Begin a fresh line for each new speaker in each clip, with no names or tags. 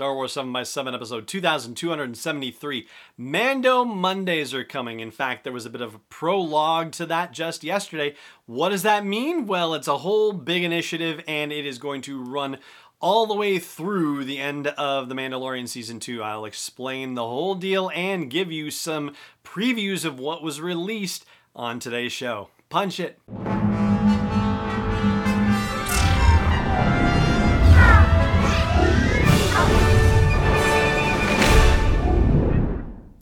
Star Wars 7 by 7 episode 2273. Mando Mondays are coming. In fact, there was a bit of a prologue to that just yesterday. What does that mean? Well, it's a whole big initiative and it is going to run all the way through the end of The Mandalorian Season 2. I'll explain the whole deal and give you some previews of what was released on today's show. Punch it!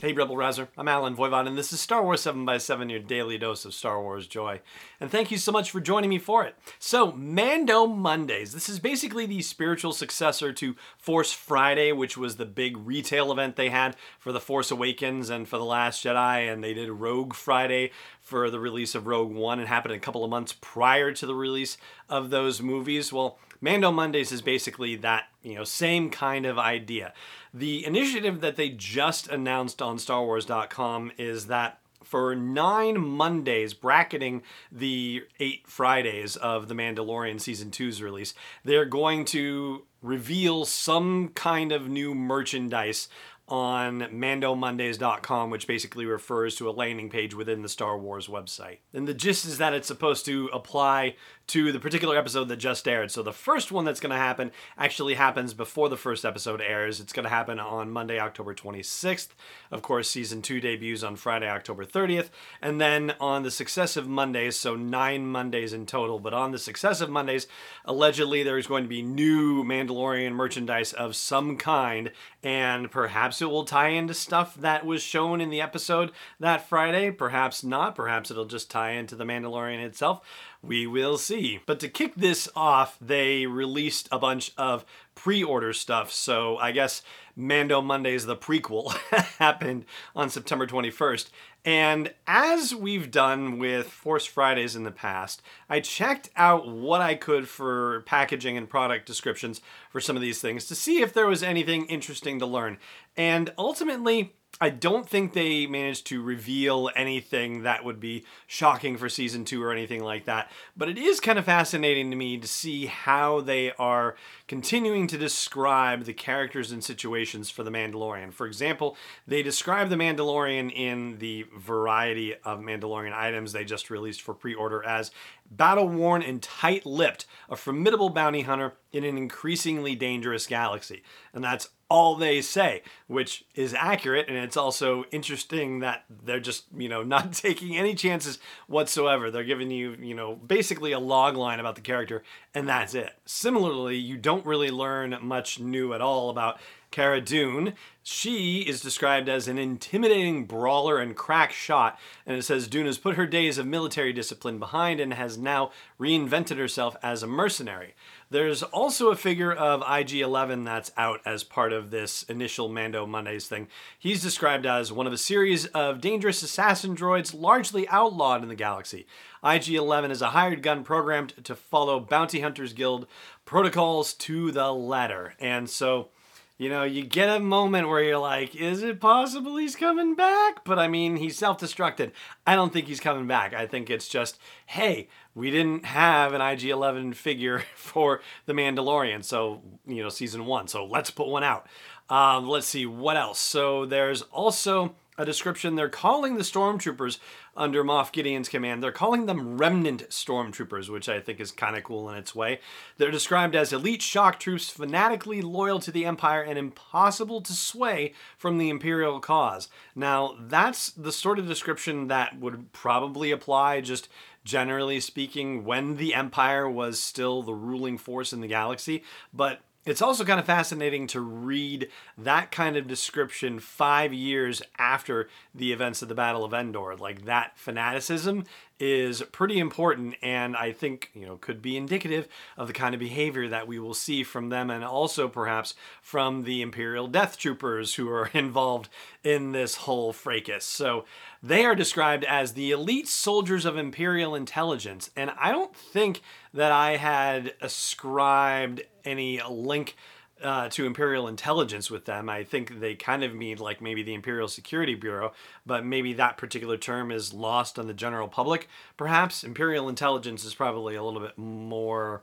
Hey Rebel Rouser, I'm Allen Voivod, and this is Star Wars 7x7, your daily dose of Star Wars joy. And thank you so much for joining me for it. So, Mando Mondays. This is basically the spiritual successor to Force Friday, which was the big retail event they had for The Force Awakens and for The Last Jedi, and they did Rogue Friday for the release of Rogue One. It happened a couple of months prior to the release of those movies. Well, Mando Mondays is basically that, you know, same kind of idea. The initiative that they just announced on StarWars.com is that for nine Mondays, bracketing the eight Fridays of The Mandalorian Season 2's release, they're going to reveal some kind of new merchandise on mandomondays.com, which basically refers to a landing page within the Star Wars website. And the gist is that it's supposed to apply to the particular episode that just aired. So the first one that's going to happen actually happens before the first episode airs. It's going to happen on Monday, October 26th. Of course, season two debuts on Friday, October 30th. And then on the successive Mondays, so nine Mondays in total, but on the successive Mondays, allegedly there's going to be new Mandalorian merchandise of some kind, and perhaps it will tie into stuff that was shown in the episode that Friday. Perhaps not. Perhaps it'll just tie into the Mandalorian itself. We will see. But to kick this off, they released a bunch of pre order stuff. So I guess Mando Mondays, the prequel, happened on September 21st. And as we've done with Force Fridays in the past, I checked out what I could for packaging and product descriptions for some of these things to see if there was anything interesting to learn. And ultimately, I don't think they managed to reveal anything that would be shocking for season two or anything like that. But it is kind of fascinating to me to see how they are continuing to describe the characters and situations for the Mandalorian. For example, they describe the Mandalorian in the variety of Mandalorian items they just released for pre order as battle worn and tight lipped, a formidable bounty hunter in an increasingly dangerous galaxy. And that's all they say, which is accurate. And it's also interesting that they're just, you know, not taking any chances whatsoever. They're giving you, you know, basically a log line about the character, and that's it. Similarly, you don't really learn much new at all about Cara Dune. She is described as an intimidating brawler and crack shot, and it says Dune has put her days of military discipline behind and has now reinvented herself as a mercenary. There's also a figure of IG 11 that's out as part of this initial Mando Mondays thing. He's described as one of a series of dangerous assassin droids largely outlawed in the galaxy. IG 11 is a hired gun programmed to follow Bounty Hunters Guild protocols to the letter. And so you know, you get a moment where you're like, is it possible he's coming back? But I mean, he's self destructed. I don't think he's coming back. I think it's just, hey, we didn't have an IG 11 figure for The Mandalorian, so, you know, season one. So let's put one out. Um, let's see, what else? So there's also a description. They're calling the stormtroopers under Moff Gideon's command, they're calling them remnant stormtroopers, which I think is kind of cool in its way. They're described as elite shock troops, fanatically loyal to the Empire and impossible to sway from the Imperial cause. Now, that's the sort of description that would probably apply just generally speaking when the Empire was still the ruling force in the galaxy, but it's also kind of fascinating to read that kind of description five years after the events of the Battle of Endor. Like that fanaticism is pretty important and I think, you know, could be indicative of the kind of behavior that we will see from them and also perhaps from the Imperial Death Troopers who are involved in this whole fracas. So they are described as the elite soldiers of Imperial intelligence. And I don't think that I had ascribed any link uh, to Imperial intelligence with them. I think they kind of mean like maybe the Imperial Security Bureau, but maybe that particular term is lost on the general public. Perhaps Imperial intelligence is probably a little bit more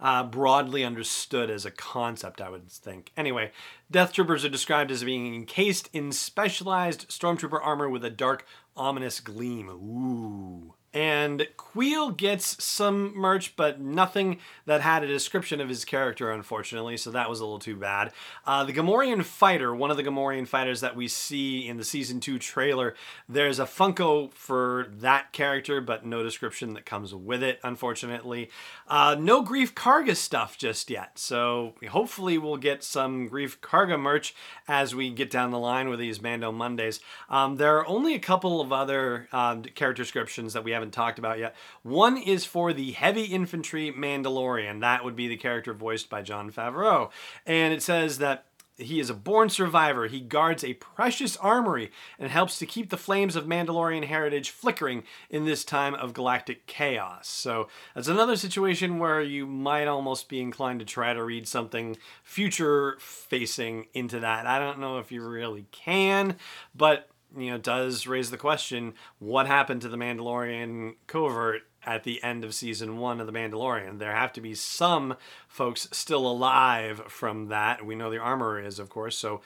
uh, broadly understood as a concept, I would think. Anyway, Death Troopers are described as being encased in specialized stormtrooper armor with a dark, ominous gleam. Ooh. And Kuiil gets some merch, but nothing that had a description of his character, unfortunately, so that was a little too bad. Uh, the Gamorrean fighter, one of the Gamorrean fighters that we see in the season two trailer, there's a Funko for that character, but no description that comes with it, unfortunately. Uh, no Greef Karga stuff just yet, so hopefully we'll get some Greef Karga merch as we get down the line with these Mando Mondays. Um, there are only a couple of other uh, character descriptions that we haven't talked about yet. One is for the heavy infantry Mandalorian. That would be the character voiced by Jon Favreau. And it says that he is a born survivor. He guards a precious armory and helps to keep the flames of Mandalorian heritage flickering in this time of galactic chaos. So that's another situation where you might almost be inclined to try to read something future facing into that. I don't know if you really can, but you know, does raise the question what happened to the Mandalorian covert at the end of season one of The Mandalorian? There have to be some folks still alive from that. We know the armor is, of course, so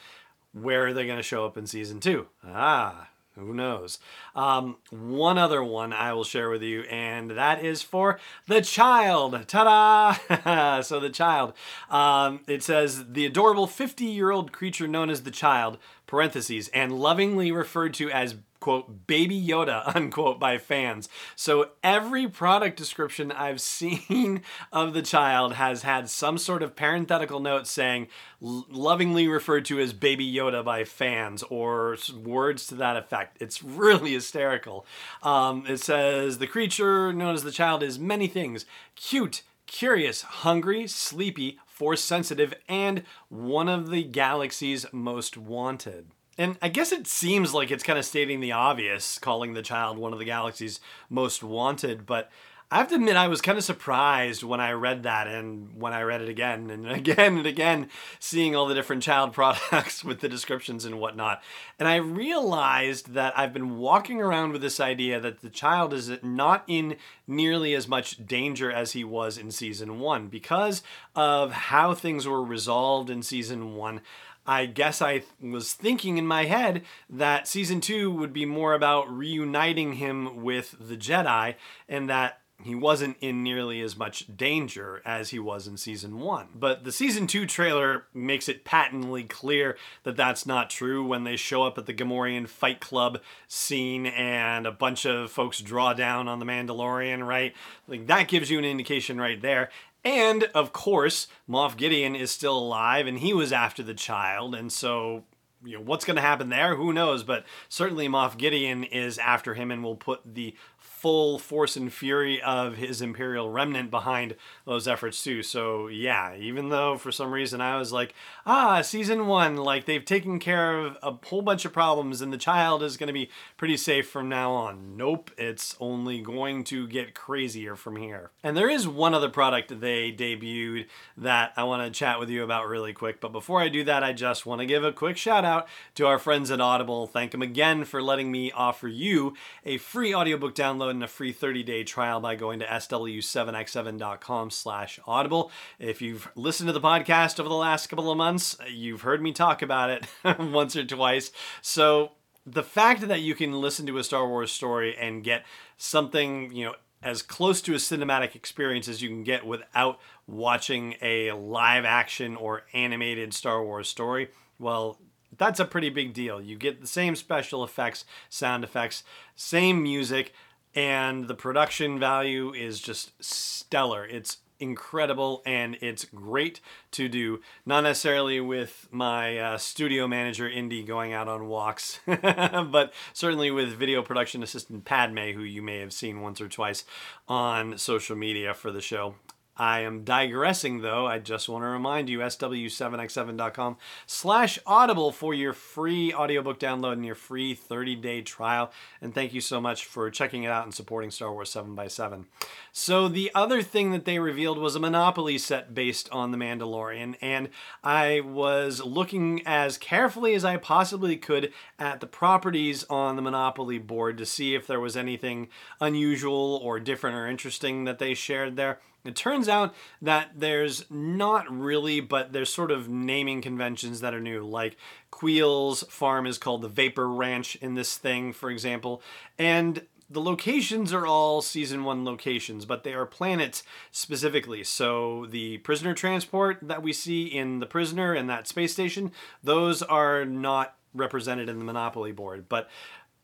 where are they going to show up in season two? Ah, who knows? Um, one other one I will share with you, and that is for the child. Ta da! so, the child. Um, it says the adorable 50 year old creature known as the child, parentheses, and lovingly referred to as quote, baby Yoda, unquote, by fans. So every product description I've seen of the child has had some sort of parenthetical note saying lovingly referred to as baby Yoda by fans or words to that effect. It's really hysterical. Um, it says the creature known as the child is many things cute, curious, hungry, sleepy, force sensitive, and one of the galaxy's most wanted. And I guess it seems like it's kind of stating the obvious, calling the child one of the galaxy's most wanted, but I have to admit, I was kind of surprised when I read that and when I read it again and again and again, seeing all the different child products with the descriptions and whatnot. And I realized that I've been walking around with this idea that the child is not in nearly as much danger as he was in season one because of how things were resolved in season one. I guess I was thinking in my head that season two would be more about reuniting him with the Jedi and that he wasn't in nearly as much danger as he was in season one. But the season two trailer makes it patently clear that that's not true when they show up at the Gamorrean Fight Club scene and a bunch of folks draw down on the Mandalorian, right? Like that gives you an indication right there. And of course, Moff Gideon is still alive and he was after the child. And so, you know, what's going to happen there? Who knows? But certainly Moff Gideon is after him and will put the full force and fury of his Imperial remnant behind those efforts too. So yeah, even though for some reason I was like, ah, season one, like they've taken care of a whole bunch of problems and the child is going to be pretty safe from now on. Nope, it's only going to get crazier from here. And there is one other product they debuted that I want to chat with you about really quick. But before I do that, I just want to give a quick shout out to our friends at Audible. Thank them again for letting me offer you a free audiobook download a free 30-day trial by going to sw7x7.com slash audible. If you've listened to the podcast over the last couple of months, you've heard me talk about it once or twice. So the fact that you can listen to a Star Wars story and get something, you know, as close to a cinematic experience as you can get without watching a live action or animated Star Wars story, well, that's a pretty big deal. You get the same special effects, sound effects, same music, and the production value is just stellar. It's incredible and it's great to do. Not necessarily with my uh, studio manager, Indy, going out on walks, but certainly with video production assistant Padme, who you may have seen once or twice on social media for the show. I am digressing though. I just want to remind you, sw7x7.com slash audible for your free audiobook download and your free 30-day trial. And thank you so much for checking it out and supporting Star Wars 7 by 7 So the other thing that they revealed was a Monopoly set based on The Mandalorian. And I was looking as carefully as I possibly could at the properties on the Monopoly board to see if there was anything unusual or different or interesting that they shared there. It turns out that there's not really, but there's sort of naming conventions that are new. Like Kuiil's farm is called the Vapor Ranch in this thing, for example. And the locations are all season one locations, but they are planets specifically. So the prisoner transport that we see in the prisoner and that space station, those are not represented in the Monopoly board. But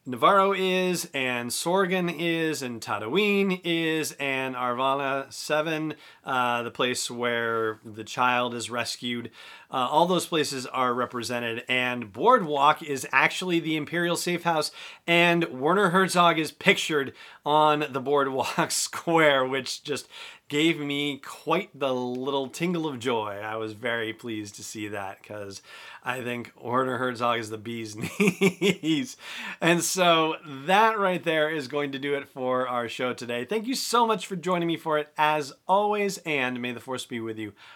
Nevarro is, and Sorgan is, and Tatooine is, and Arvala 7, uh, the place where the child is rescued. Uh, all those places are represented, and Boardwalk is actually the Imperial Safe House, and Werner Herzog is pictured on the Boardwalk Square, which just gave me quite the little tingle of joy. I was very pleased to see that because I think Werner Herzog is the bee's knees. and so that right there is going to do it for our show today. Thank you so much for joining me for it as always, and may the force be with you